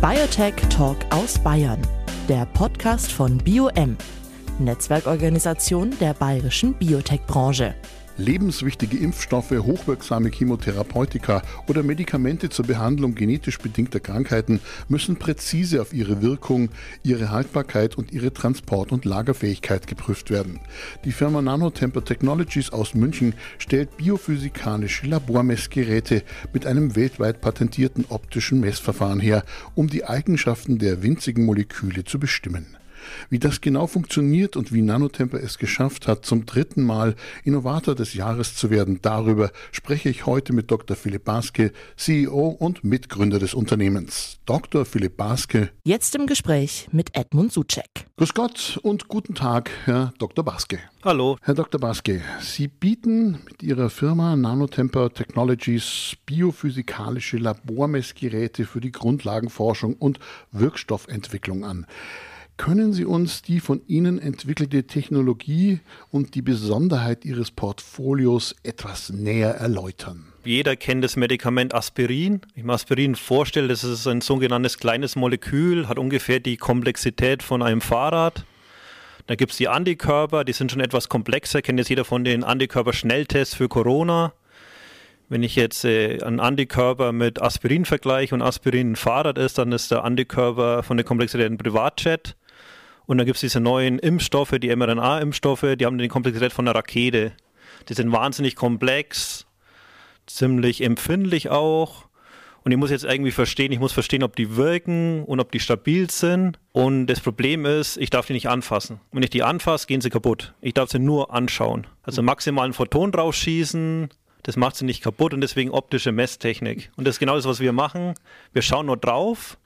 Biotech Talk aus Bayern, der Podcast von BioM, Netzwerkorganisation der bayerischen Biotech-Branche. Lebenswichtige Impfstoffe, hochwirksame Chemotherapeutika oder Medikamente zur Behandlung genetisch bedingter Krankheiten müssen präzise auf ihre Wirkung, ihre Haltbarkeit und ihre Transport- und Lagerfähigkeit geprüft werden. Die Firma Nanotemper Technologies aus München stellt biophysikalische Labormessgeräte mit einem weltweit patentierten optischen Messverfahren her, um die Eigenschaften der winzigen Moleküle zu bestimmen. Wie das genau funktioniert und wie Nanotemper es geschafft hat, zum dritten Mal Innovator des Jahres zu werden, darüber spreche ich heute mit Dr. Philipp Baske, CEO und Mitgründer des Unternehmens. Dr. Philipp Baske. Jetzt im Gespräch mit Edmund Suchek. Grüß Gott und guten Tag, Herr Dr. Baske. Hallo. Herr Dr. Baske, Sie bieten mit Ihrer Firma Nanotemper Technologies biophysikalische Labormessgeräte für die Grundlagenforschung und Wirkstoffentwicklung an. Können Sie uns die von Ihnen entwickelte Technologie und die Besonderheit Ihres Portfolios etwas näher erläutern? Jeder kennt das Medikament Aspirin. Ich mir Aspirin vorstelle, das ist ein sogenanntes kleines Molekül, hat ungefähr die Komplexität von einem Fahrrad. Da gibt es die Antikörper, die sind schon etwas komplexer, kennt jetzt jeder von den Antikörper-Schnelltests für Corona. Wenn ich jetzt äh, einen Antikörper mit Aspirin vergleiche und Aspirin ein Fahrrad ist, dann ist der Antikörper von der Komplexität ein Privatjet. Und dann gibt es diese neuen Impfstoffe, die mRNA-Impfstoffe, die haben die Komplexität von einer Rakete. Die sind wahnsinnig komplex, ziemlich empfindlich auch. Und ich muss jetzt irgendwie verstehen, ich muss verstehen, ob die wirken und ob die stabil sind. Und das Problem ist, ich darf die nicht anfassen. Wenn ich die anfasse, gehen sie kaputt. Ich darf sie nur anschauen. Also maximal einen Photon rausschießen, das macht sie nicht kaputt und deswegen optische Messtechnik. Und das ist genau das, was wir machen. Wir schauen nur drauf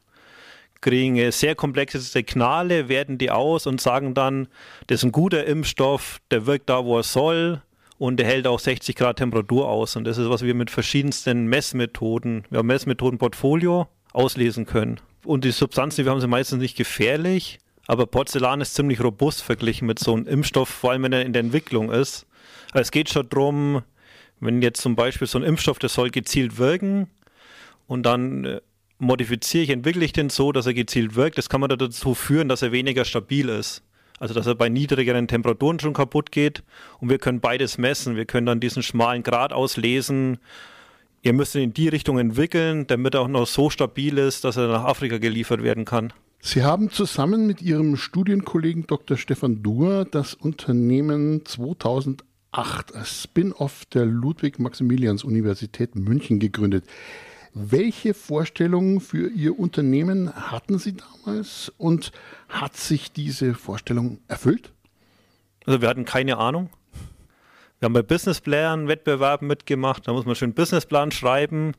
kriegen sehr komplexe Signale, werten die aus und sagen dann, das ist ein guter Impfstoff, der wirkt da, wo er soll und der hält auch 60 Grad Temperatur aus. Und das ist, was wir mit verschiedensten Messmethoden, wir haben Messmethodenportfolio, auslesen können. Und die Substanzen, die wir haben, sind meistens nicht gefährlich, aber Porzellan ist ziemlich robust verglichen mit so einem Impfstoff, vor allem wenn er in der Entwicklung ist. Also es geht schon darum, wenn jetzt zum Beispiel so ein Impfstoff, der soll gezielt wirken und dann äh, modifiziere ich, entwickle ich den so, dass er gezielt wirkt. Das kann man dazu führen, dass er weniger stabil ist. Also dass er bei niedrigeren Temperaturen schon kaputt geht. Und wir können beides messen. Wir können dann diesen schmalen Grad auslesen. Ihr müsst ihn in die Richtung entwickeln, damit er auch noch so stabil ist, dass er nach Afrika geliefert werden kann. Sie haben zusammen mit Ihrem Studienkollegen Dr. Stefan Duhr das Unternehmen 2008 als Spin-off der Ludwig-Maximilians-Universität München gegründet. Welche Vorstellungen für Ihr Unternehmen hatten Sie damals und hat sich diese Vorstellung erfüllt? Also wir hatten keine Ahnung. Wir haben bei Businessplan Wettbewerben mitgemacht, da muss man schön Businessplan schreiben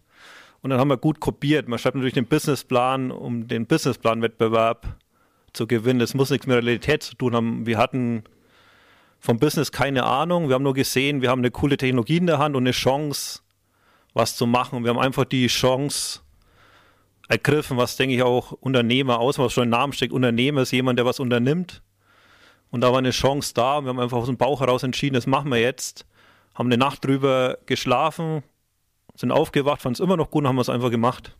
und dann haben wir gut kopiert. Man schreibt natürlich den Businessplan, um den Businessplan-Wettbewerb zu gewinnen. Das muss nichts mit Realität zu tun haben. Wir hatten vom Business keine Ahnung. Wir haben nur gesehen, wir haben eine coole Technologie in der Hand und eine Chance, was zu machen. Und wir haben einfach die Chance ergriffen, was denke ich auch Unternehmer aus, was schon im Namen steckt. Unternehmer ist jemand, der was unternimmt. Und da war eine Chance da. Und wir haben einfach aus dem Bauch heraus entschieden, das machen wir jetzt. Haben eine Nacht drüber geschlafen, sind aufgewacht, fanden es immer noch gut und haben es einfach gemacht.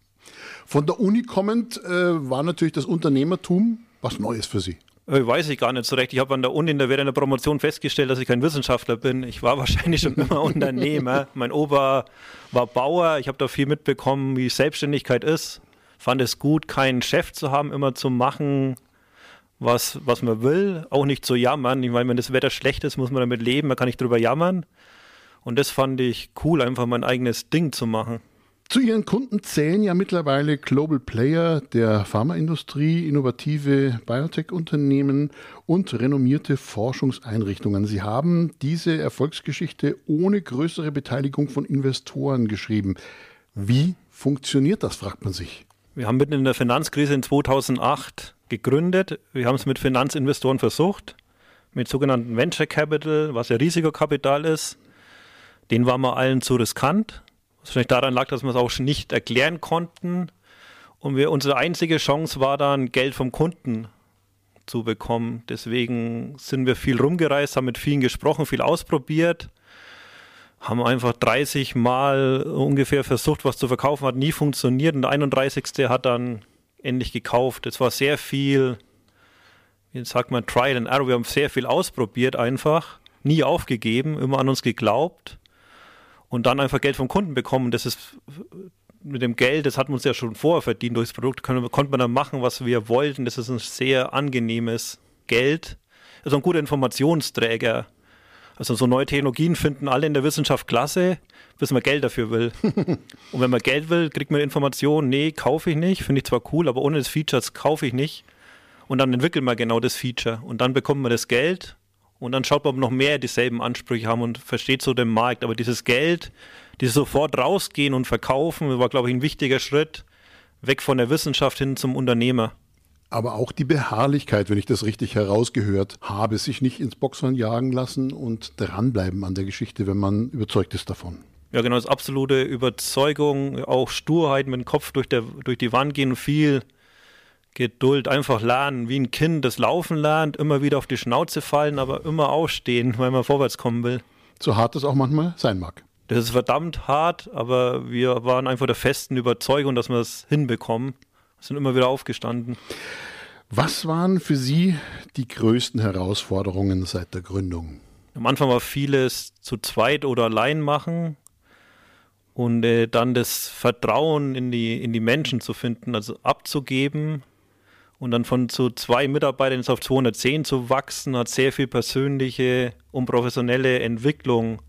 Von der Uni kommend äh, war natürlich das Unternehmertum was Neues für Sie. Ich weiß ich gar nicht so recht. Ich habe an der Uni in der, während der Promotion festgestellt, dass ich kein Wissenschaftler bin. Ich war wahrscheinlich schon immer Unternehmer. Mein Opa war Bauer. Ich habe da viel mitbekommen, wie Selbstständigkeit ist. Fand es gut, keinen Chef zu haben, immer zu machen, was, was man will. Auch nicht zu jammern. Ich meine, wenn das Wetter schlecht ist, muss man damit leben. Man kann nicht drüber jammern. Und das fand ich cool, einfach mein eigenes Ding zu machen. Zu Ihren Kunden zählen ja mittlerweile Global Player der Pharmaindustrie, innovative Biotech-Unternehmen und renommierte Forschungseinrichtungen. Sie haben diese Erfolgsgeschichte ohne größere Beteiligung von Investoren geschrieben. Wie funktioniert das, fragt man sich. Wir haben mitten in der Finanzkrise in 2008 gegründet. Wir haben es mit Finanzinvestoren versucht, mit sogenannten Venture Capital, was ja Risikokapital ist. Den war wir allen zu riskant was vielleicht daran lag, dass wir es auch nicht erklären konnten. Und wir, unsere einzige Chance war dann, Geld vom Kunden zu bekommen. Deswegen sind wir viel rumgereist, haben mit vielen gesprochen, viel ausprobiert, haben einfach 30 Mal ungefähr versucht, was zu verkaufen, hat nie funktioniert. Und der 31. hat dann endlich gekauft. Es war sehr viel, jetzt sagt man Trial and Error. Wir haben sehr viel ausprobiert einfach, nie aufgegeben, immer an uns geglaubt und dann einfach Geld vom Kunden bekommen. Das ist mit dem Geld, das hat man uns ja schon vorher verdient durchs Produkt, können, konnte man dann machen, was wir wollten. Das ist ein sehr angenehmes Geld. Also ein guter Informationsträger. Also so neue Technologien finden alle in der Wissenschaft klasse, bis man Geld dafür will. und wenn man Geld will, kriegt man Informationen, nee, kaufe ich nicht, finde ich zwar cool, aber ohne das Feature kaufe ich nicht. Und dann entwickelt man genau das Feature. Und dann bekommt man das Geld und dann schaut man, ob noch mehr dieselben Ansprüche haben und versteht so den Markt. Aber dieses Geld, dieses sofort rausgehen und verkaufen, war, glaube ich, ein wichtiger Schritt weg von der Wissenschaft hin zum Unternehmer. Aber auch die Beharrlichkeit, wenn ich das richtig herausgehört habe, sich nicht ins Boxhorn jagen lassen und dranbleiben an der Geschichte, wenn man überzeugt ist davon. Ja, genau, das absolute Überzeugung, auch Sturheit mit dem Kopf durch, der, durch die Wand gehen und viel Geduld, einfach lernen, wie ein Kind das Laufen lernt, immer wieder auf die Schnauze fallen, aber immer aufstehen, weil man vorwärts kommen will. So hart es auch manchmal sein mag. Das ist verdammt hart, aber wir waren einfach der festen Überzeugung, dass wir es hinbekommen. Sind immer wieder aufgestanden. Was waren für Sie die größten Herausforderungen seit der Gründung? Am Anfang war vieles zu zweit oder allein machen und äh, dann das Vertrauen in die, in die Menschen zu finden, also abzugeben, und dann von zu zwei Mitarbeitern auf 210 zu wachsen, hat sehr viel persönliche und professionelle Entwicklung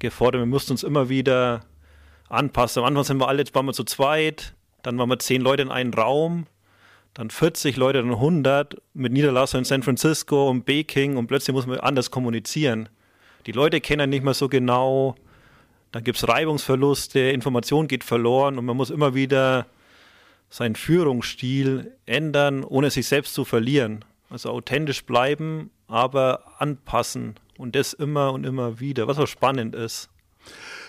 gefordert. Wir mussten uns immer wieder anpassen. Am Anfang sind wir alle, jetzt waren wir zu zweit, dann waren wir zehn Leute in einem Raum, dann 40 Leute, dann 100 mit Niederlassung in San Francisco und Peking und plötzlich muss man anders kommunizieren. Die Leute kennen nicht mehr so genau, dann gibt es Reibungsverluste, Information geht verloren und man muss immer wieder seinen Führungsstil ändern, ohne sich selbst zu verlieren. Also authentisch bleiben, aber anpassen und das immer und immer wieder, was auch spannend ist.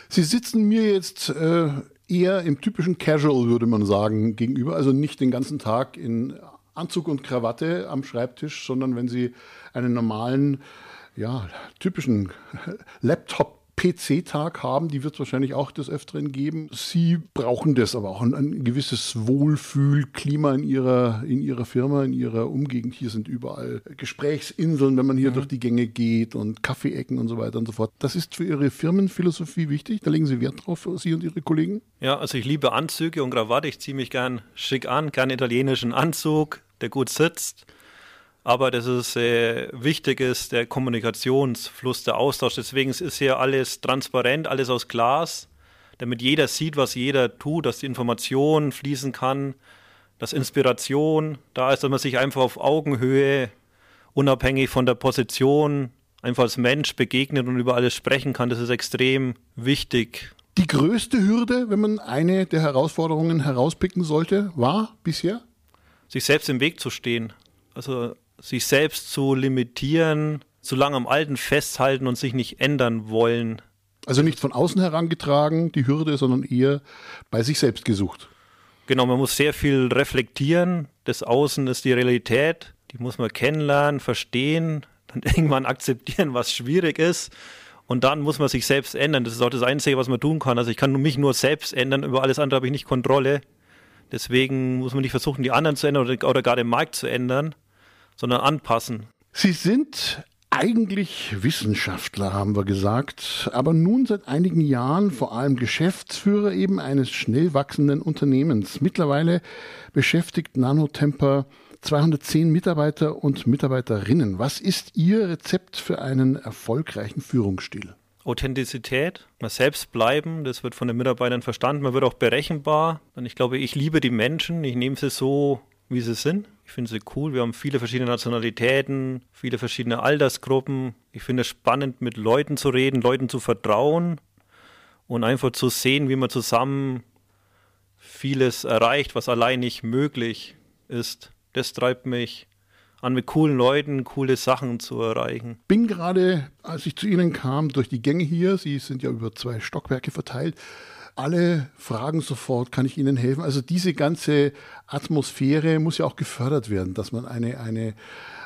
Sie sitzen mir jetzt äh, eher im typischen Casual, würde man sagen, gegenüber. Also nicht den ganzen Tag in Anzug und Krawatte am Schreibtisch, sondern wenn Sie einen normalen, ja, typischen Laptop PC-Tag haben, die wird es wahrscheinlich auch des Öfteren geben. Sie brauchen das aber auch ein, ein gewisses Wohlfühlklima in ihrer, in ihrer Firma, in ihrer Umgegend. Hier sind überall Gesprächsinseln, wenn man hier mhm. durch die Gänge geht und Kaffeeecken und so weiter und so fort. Das ist für Ihre Firmenphilosophie wichtig. Da legen Sie Wert drauf, Sie und Ihre Kollegen? Ja, also ich liebe Anzüge und Krawatte. Ich ziehe mich gern schick an, gern italienischen Anzug, der gut sitzt aber das ist äh, wichtig ist der Kommunikationsfluss, der Austausch. Deswegen ist hier alles transparent, alles aus Glas, damit jeder sieht, was jeder tut, dass die Information fließen kann, dass Inspiration da ist, dass man sich einfach auf Augenhöhe, unabhängig von der Position, einfach als Mensch begegnet und über alles sprechen kann. Das ist extrem wichtig. Die größte Hürde, wenn man eine der Herausforderungen herauspicken sollte, war bisher? Sich selbst im Weg zu stehen. Also sich selbst zu limitieren, zu lange am Alten festhalten und sich nicht ändern wollen. Also nicht von außen herangetragen, die Hürde, sondern eher bei sich selbst gesucht. Genau, man muss sehr viel reflektieren. Das Außen ist die Realität, die muss man kennenlernen, verstehen, dann irgendwann akzeptieren, was schwierig ist. Und dann muss man sich selbst ändern. Das ist auch das Einzige, was man tun kann. Also ich kann mich nur selbst ändern, über alles andere habe ich nicht Kontrolle. Deswegen muss man nicht versuchen, die anderen zu ändern oder, oder gar den Markt zu ändern, sondern anpassen. Sie sind eigentlich Wissenschaftler, haben wir gesagt, aber nun seit einigen Jahren vor allem Geschäftsführer eben eines schnell wachsenden Unternehmens. Mittlerweile beschäftigt Nanotemper 210 Mitarbeiter und Mitarbeiterinnen. Was ist Ihr Rezept für einen erfolgreichen Führungsstil? Authentizität, mal selbst bleiben, das wird von den Mitarbeitern verstanden, man wird auch berechenbar. Und ich glaube, ich liebe die Menschen, ich nehme sie so, wie sie sind. Ich finde sie cool. Wir haben viele verschiedene Nationalitäten, viele verschiedene Altersgruppen. Ich finde es spannend, mit Leuten zu reden, Leuten zu vertrauen und einfach zu sehen, wie man zusammen vieles erreicht, was allein nicht möglich ist. Das treibt mich an, mit coolen Leuten coole Sachen zu erreichen. Bin gerade, als ich zu Ihnen kam, durch die Gänge hier, Sie sind ja über zwei Stockwerke verteilt, alle fragen sofort, kann ich Ihnen helfen? Also diese ganze Atmosphäre muss ja auch gefördert werden, dass man eine, eine,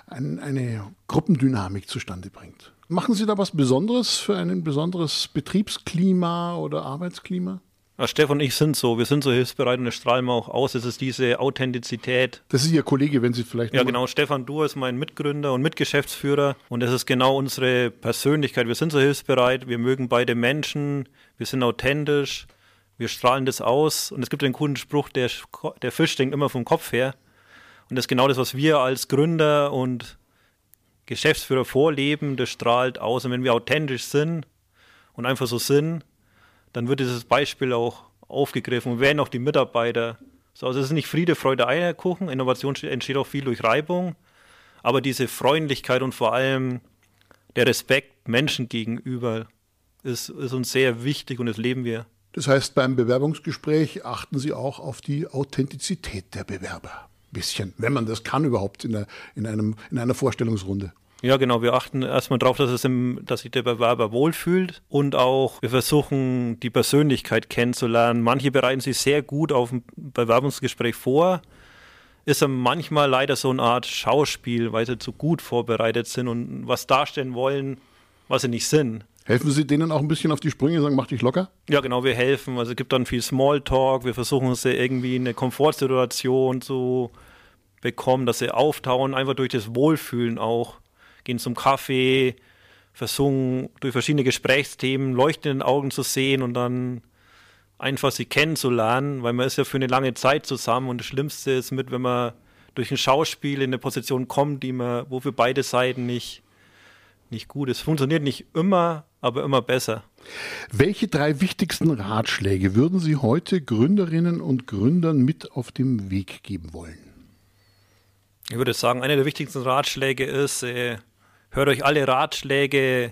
eine, eine Gruppendynamik zustande bringt. Machen Sie da was Besonderes für ein besonderes Betriebsklima oder Arbeitsklima? Ja, Stefan und ich sind so, wir sind so hilfsbereit und das strahlen wir auch aus. Es ist diese Authentizität. Das ist Ihr Kollege, wenn Sie vielleicht. Ja, genau. Stefan Du ist mein Mitgründer und Mitgeschäftsführer und das ist genau unsere Persönlichkeit. Wir sind so hilfsbereit, wir mögen beide Menschen, wir sind authentisch, wir strahlen das aus und es gibt einen coolen Spruch, der, der Fisch denkt immer vom Kopf her. Und das ist genau das, was wir als Gründer und Geschäftsführer vorleben, das strahlt aus. Und wenn wir authentisch sind und einfach so sind, dann wird dieses Beispiel auch aufgegriffen und werden auch die Mitarbeiter. So, also es ist nicht Friede, Freude, Eierkuchen. Innovation entsteht auch viel durch Reibung. Aber diese Freundlichkeit und vor allem der Respekt Menschen gegenüber ist, ist uns sehr wichtig und das leben wir. Das heißt, beim Bewerbungsgespräch achten Sie auch auf die Authentizität der Bewerber. Bisschen, wenn man das kann überhaupt in, einer, in, einem, in einer Vorstellungsrunde. Ja, genau. Wir achten erstmal darauf, dass, es im, dass sich der Bewerber wohlfühlt und auch wir versuchen, die Persönlichkeit kennenzulernen. Manche bereiten sich sehr gut auf ein Bewerbungsgespräch vor. Ist manchmal leider so eine Art Schauspiel, weil sie zu gut vorbereitet sind und was darstellen wollen, was sie nicht sind. Helfen Sie denen auch ein bisschen auf die Sprünge und sagen, mach dich locker? Ja, genau, wir helfen. Also es gibt dann viel Smalltalk. Wir versuchen sie irgendwie in eine Komfortsituation zu bekommen, dass sie auftauen, einfach durch das Wohlfühlen auch gehen zum Kaffee, versuchen durch verschiedene Gesprächsthemen leuchtenden Augen zu sehen und dann einfach sie kennenzulernen, weil man ist ja für eine lange Zeit zusammen und das Schlimmste ist mit, wenn man durch ein Schauspiel in eine Position kommt, die man, wo für beide Seiten nicht, nicht gut ist. Funktioniert nicht immer, aber immer besser. Welche drei wichtigsten Ratschläge würden Sie heute Gründerinnen und Gründern mit auf dem Weg geben wollen? Ich würde sagen, einer der wichtigsten Ratschläge ist, äh, Hört euch alle Ratschläge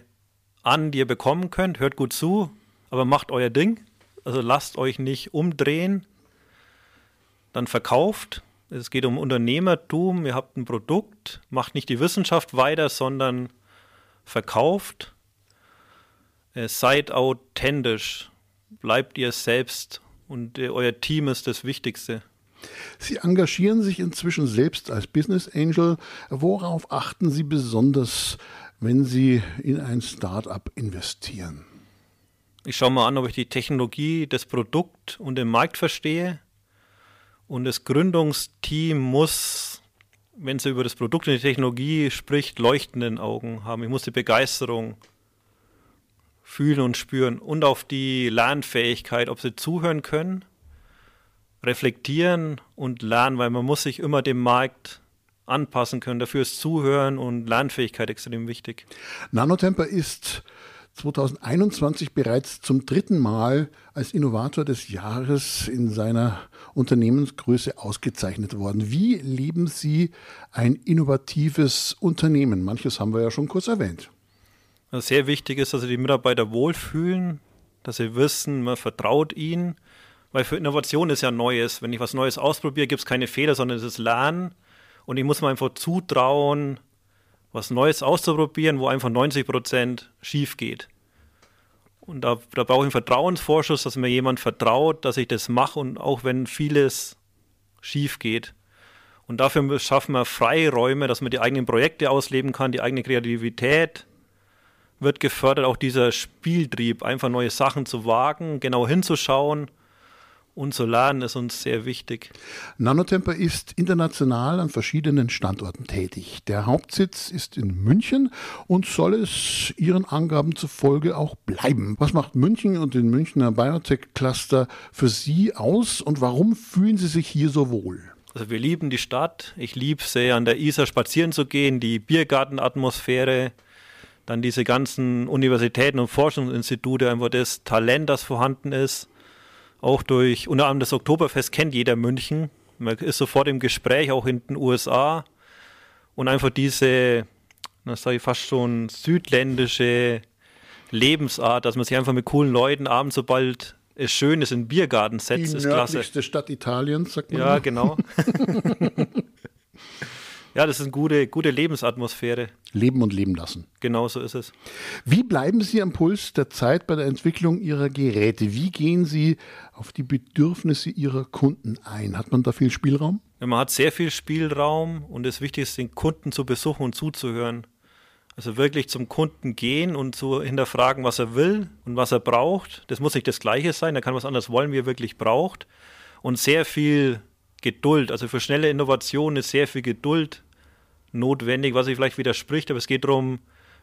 an, die ihr bekommen könnt. Hört gut zu, aber macht euer Ding. Also lasst euch nicht umdrehen. Dann verkauft. Es geht um Unternehmertum. Ihr habt ein Produkt. Macht nicht die Wissenschaft weiter, sondern verkauft. Äh, seid authentisch. Bleibt ihr selbst. Und äh, euer Team ist das Wichtigste. Sie engagieren sich inzwischen selbst als Business Angel. Worauf achten Sie besonders, wenn Sie in ein Start-up investieren? Ich schaue mal an, ob ich die Technologie, das Produkt und den Markt verstehe. Und das Gründungsteam muss, wenn es über das Produkt und die Technologie spricht, leuchtenden Augen haben. Ich muss die Begeisterung fühlen und spüren und auf die Lernfähigkeit, ob sie zuhören können reflektieren und lernen, weil man muss sich immer dem Markt anpassen können. Dafür ist Zuhören und Lernfähigkeit extrem wichtig. Nanotemper ist 2021 bereits zum dritten Mal als Innovator des Jahres in seiner Unternehmensgröße ausgezeichnet worden. Wie leben Sie ein innovatives Unternehmen? Manches haben wir ja schon kurz erwähnt. Was sehr wichtig ist, dass sie die Mitarbeiter wohlfühlen, dass sie wissen, man vertraut ihnen weil für Innovation ist ja Neues. Wenn ich was Neues ausprobiere, gibt es keine Fehler, sondern es ist Lernen. Und ich muss mir einfach zutrauen, was Neues auszuprobieren, wo einfach 90 Prozent schief geht. Und da, da brauche ich einen Vertrauensvorschuss, dass mir jemand vertraut, dass ich das mache und auch wenn vieles schief geht. Und dafür schaffen wir Freiräume, dass man die eigenen Projekte ausleben kann, die eigene Kreativität wird gefördert, auch dieser Spieltrieb, einfach neue Sachen zu wagen, genau hinzuschauen und Solaren ist uns sehr wichtig. Nanotemper ist international an verschiedenen Standorten tätig. Der Hauptsitz ist in München und soll es Ihren Angaben zufolge auch bleiben. Was macht München und den Münchner Biotech-Cluster für Sie aus und warum fühlen Sie sich hier so wohl? Also wir lieben die Stadt. Ich liebe sehr an der Isar spazieren zu gehen, die Biergartenatmosphäre, dann diese ganzen Universitäten und Forschungsinstitute, einfach das Talent, das vorhanden ist auch durch, unter anderem das Oktoberfest kennt jeder München. Man ist sofort im Gespräch, auch in den USA. Und einfach diese, das sage ich fast schon, südländische Lebensart, dass man sich einfach mit coolen Leuten abends, sobald es schön ist, in den Biergarten setzt, Die ist klasse. Die Stadt Italiens, sagt man. Ja, genau. Ja, das ist eine gute, gute Lebensatmosphäre. Leben und leben lassen. Genau so ist es. Wie bleiben Sie am Puls der Zeit bei der Entwicklung Ihrer Geräte? Wie gehen Sie auf die Bedürfnisse Ihrer Kunden ein? Hat man da viel Spielraum? Ja, man hat sehr viel Spielraum und das Wichtigste ist, den Kunden zu besuchen und zuzuhören. Also wirklich zum Kunden gehen und so hinterfragen, was er will und was er braucht. Das muss nicht das Gleiche sein, er kann was anderes wollen, wie er wirklich braucht. Und sehr viel Geduld. Also für schnelle Innovation ist sehr viel Geduld notwendig, was sich vielleicht widerspricht, aber es geht darum,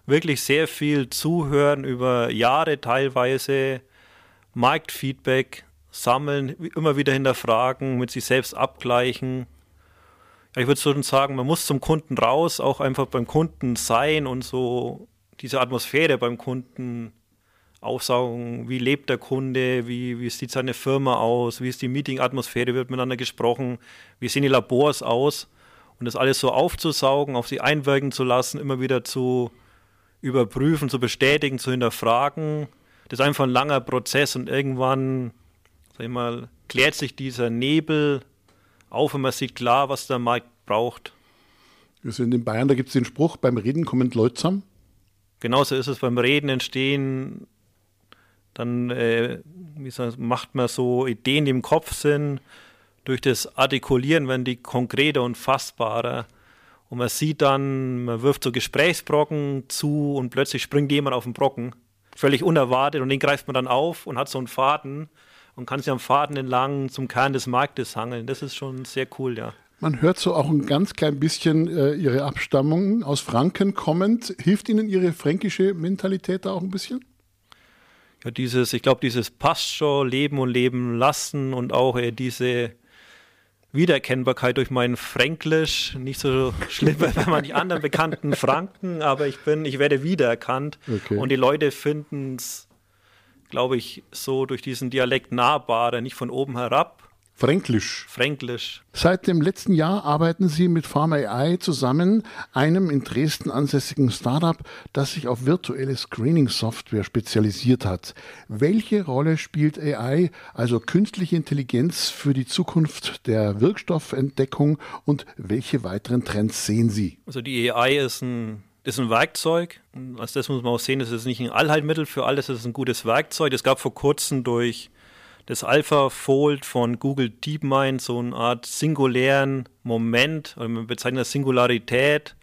wirklich sehr viel zuhören über Jahre teilweise, Marktfeedback sammeln, immer wieder hinterfragen, mit sich selbst abgleichen. Ich würde schon sagen, man muss zum Kunden raus, auch einfach beim Kunden sein und so diese Atmosphäre beim Kunden aufsaugen. Wie lebt der Kunde? Wie, wie sieht seine Firma aus? Wie ist die Meeting-Atmosphäre? Wird miteinander gesprochen? Wie sehen die Labors aus? Und das alles so aufzusaugen, auf sie einwirken zu lassen, immer wieder zu überprüfen, zu bestätigen, zu hinterfragen. Das ist einfach ein langer Prozess und irgendwann, sag ich mal, klärt sich dieser Nebel auf und man sieht klar, was der Markt braucht. Wir sind in Bayern, da gibt es den Spruch, beim Reden kommen Leute zusammen. Genauso ist es beim Reden entstehen, dann äh, soll, macht man so Ideen, die im Kopf sind, durch das Artikulieren werden die konkreter und fassbarer. Und man sieht dann, man wirft so Gesprächsbrocken zu und plötzlich springt jemand auf den Brocken. Völlig unerwartet und den greift man dann auf und hat so einen Faden und kann sich am Faden entlang zum Kern des Marktes hangeln. Das ist schon sehr cool, ja. Man hört so auch ein ganz klein bisschen äh, Ihre Abstammung aus Franken kommend. Hilft Ihnen Ihre fränkische Mentalität da auch ein bisschen? Dieses, ich glaube, dieses passt schon, leben und leben lassen und auch äh, diese Wiedererkennbarkeit durch mein Fränkisch. Nicht so schlimm bei man die anderen bekannten Franken, aber ich bin, ich werde wiedererkannt. Okay. Und die Leute finden es, glaube ich, so durch diesen Dialekt nahbarer, nicht von oben herab, Fränkisch. Fränkisch. Seit dem letzten Jahr arbeiten Sie mit Pharma AI zusammen, einem in Dresden ansässigen Startup, das sich auf virtuelle Screening-Software spezialisiert hat. Welche Rolle spielt AI, also künstliche Intelligenz, für die Zukunft der Wirkstoffentdeckung und welche weiteren Trends sehen Sie? Also die AI ist ein ist ein Werkzeug. Als das muss man auch sehen, das ist nicht ein Allheilmittel für alles, das ist ein gutes Werkzeug. Es gab vor kurzem durch das AlphaFold von Google DeepMind so eine Art singulären Moment, oder man bezeichnet das Singularität,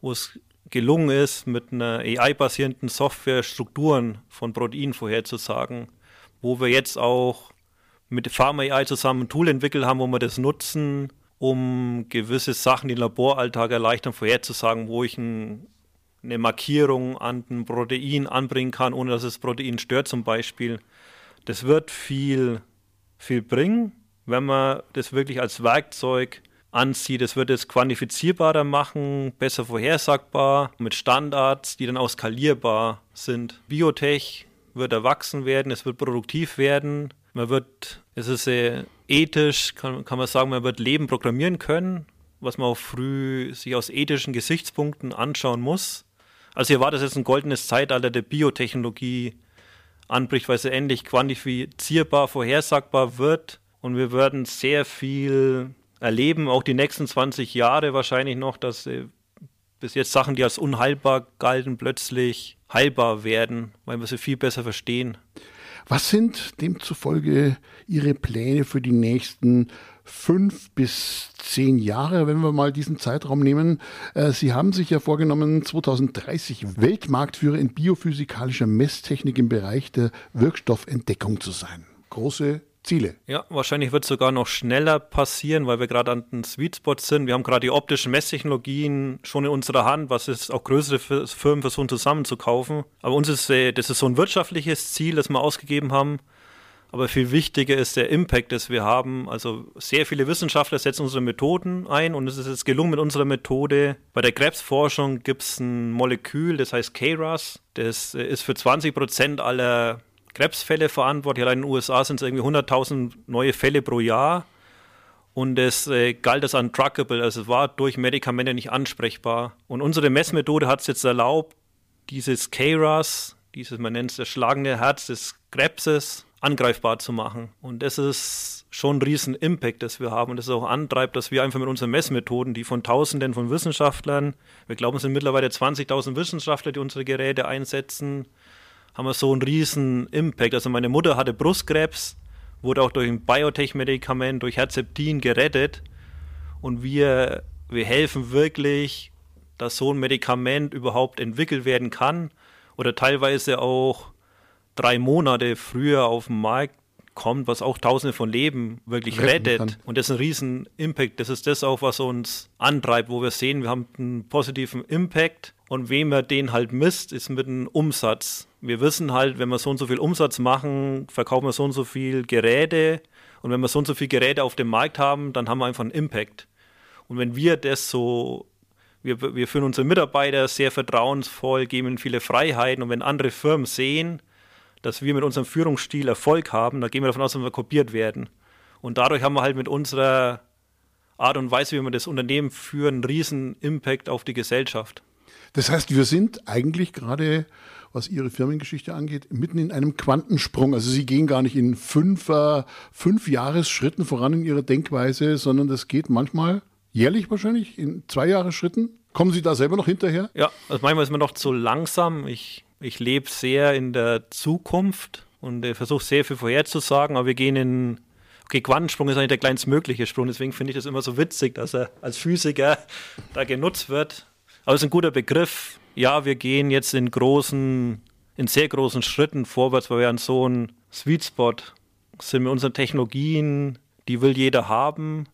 wo es gelungen ist, mit einer AI-basierenden Software Strukturen von Proteinen vorherzusagen, wo wir jetzt auch mit Pharma AI zusammen ein Tool entwickelt haben, wo wir das nutzen, um gewisse Sachen, den Laboralltag erleichtern, vorherzusagen, wo ich ein, eine Markierung an ein Protein anbringen kann, ohne dass es das Protein stört zum Beispiel das wird viel, viel bringen, wenn man das wirklich als Werkzeug anzieht. Das wird es quantifizierbarer machen, besser vorhersagbar, mit Standards, die dann auch skalierbar sind. Biotech wird erwachsen werden, es wird produktiv werden. Man wird, es ist sehr ethisch, kann, kann man sagen, man wird Leben programmieren können, was man auch früh sich aus ethischen Gesichtspunkten anschauen muss. Also hier war das jetzt ein goldenes Zeitalter der Biotechnologie, anbricht, weil sie endlich quantifizierbar, vorhersagbar wird. Und wir werden sehr viel erleben, auch die nächsten 20 Jahre wahrscheinlich noch, dass äh, bis jetzt Sachen, die als unheilbar galten, plötzlich heilbar werden, weil wir sie viel besser verstehen. Was sind demzufolge Ihre Pläne für die nächsten fünf bis zehn Jahre, wenn wir mal diesen Zeitraum nehmen. Äh, Sie haben sich ja vorgenommen, 2030 Weltmarktführer in biophysikalischer Messtechnik im Bereich der Wirkstoffentdeckung zu sein. Große Ziele. Ja, wahrscheinlich wird es sogar noch schneller passieren, weil wir gerade an den Sweet Spot sind. Wir haben gerade die optischen Messtechnologien schon in unserer Hand, was ist auch größere Firmen versuchen zusammenzukaufen. Aber uns ist äh, das ist so ein wirtschaftliches Ziel, das wir ausgegeben haben. Aber viel wichtiger ist der Impact, das wir haben. Also sehr viele Wissenschaftler setzen unsere Methoden ein und es ist jetzt gelungen mit unserer Methode. Bei der Krebsforschung gibt es ein Molekül, das heißt KRAS. Das äh, ist für 20 Prozent aller Krebsfälle verantwortlich. Allein in den USA sind es irgendwie 100.000 neue Fälle pro Jahr. Und es äh, galt als untruckable, also es war durch Medikamente nicht ansprechbar. Und unsere Messmethode hat es jetzt erlaubt, dieses KRAS, dieses, man nennt es das schlagende Herz des Krebses, angreifbar zu machen. Und das ist schon ein riesen Impact, das wir haben und das auch antreibt, dass wir einfach mit unseren Messmethoden, die von Tausenden von Wissenschaftlern, wir glauben, es sind mittlerweile 20.000 Wissenschaftler, die unsere Geräte einsetzen, haben wir so einen riesen Impact. Also meine Mutter hatte Brustkrebs, wurde auch durch ein Biotech-Medikament, durch Herzeptin gerettet und wir, wir helfen wirklich dass so ein Medikament überhaupt entwickelt werden kann oder teilweise auch drei Monate früher auf den Markt kommt, was auch Tausende von Leben wirklich Retten rettet. Kann. Und das ist ein riesen Impact. Das ist das auch, was uns antreibt, wo wir sehen, wir haben einen positiven Impact und wem wir den halt misst, ist mit dem Umsatz. Wir wissen halt, wenn wir so und so viel Umsatz machen, verkaufen wir so und so viel Geräte und wenn wir so und so viel Geräte auf dem Markt haben, dann haben wir einfach einen Impact. Und wenn wir das so wir, wir führen unsere Mitarbeiter sehr vertrauensvoll, geben ihnen viele Freiheiten und wenn andere Firmen sehen, dass wir mit unserem Führungsstil Erfolg haben, da gehen wir davon aus, dass wir kopiert werden. Und dadurch haben wir halt mit unserer Art und Weise, wie wir das Unternehmen führen, einen riesen Impact auf die Gesellschaft. Das heißt, wir sind eigentlich gerade, was Ihre Firmengeschichte angeht, mitten in einem Quantensprung. Also Sie gehen gar nicht in fünf, äh, fünf Jahresschritten voran in Ihrer Denkweise, sondern das geht manchmal jährlich wahrscheinlich, in zwei Jahresschritten. Kommen Sie da selber noch hinterher? Ja, also manchmal ist man noch zu langsam. Ich ich lebe sehr in der Zukunft und versuche sehr viel vorherzusagen, aber wir gehen in Okay, Quantensprung ist eigentlich der kleinstmögliche Sprung, deswegen finde ich das immer so witzig, dass er als Physiker da genutzt wird. Aber es ist ein guter Begriff. Ja, wir gehen jetzt in großen, in sehr großen Schritten vorwärts, weil wir an so einem Sweet Spot sind mit unseren Technologien, die will jeder haben.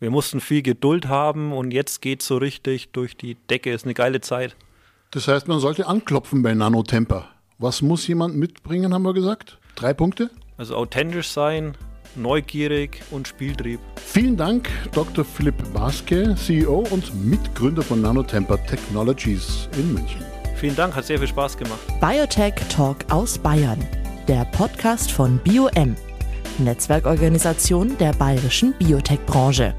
Wir mussten viel Geduld haben und jetzt geht es so richtig durch die Decke. Ist eine geile Zeit. Das heißt, man sollte anklopfen bei Nanotemper. Was muss jemand mitbringen, haben wir gesagt? Drei Punkte? Also authentisch sein, neugierig und Spieltrieb. Vielen Dank, Dr. Philipp Baske, CEO und Mitgründer von Nanotemper Technologies in München. Vielen Dank, hat sehr viel Spaß gemacht. Biotech Talk aus Bayern, der Podcast von BioM, Netzwerkorganisation der bayerischen Biotech-Branche.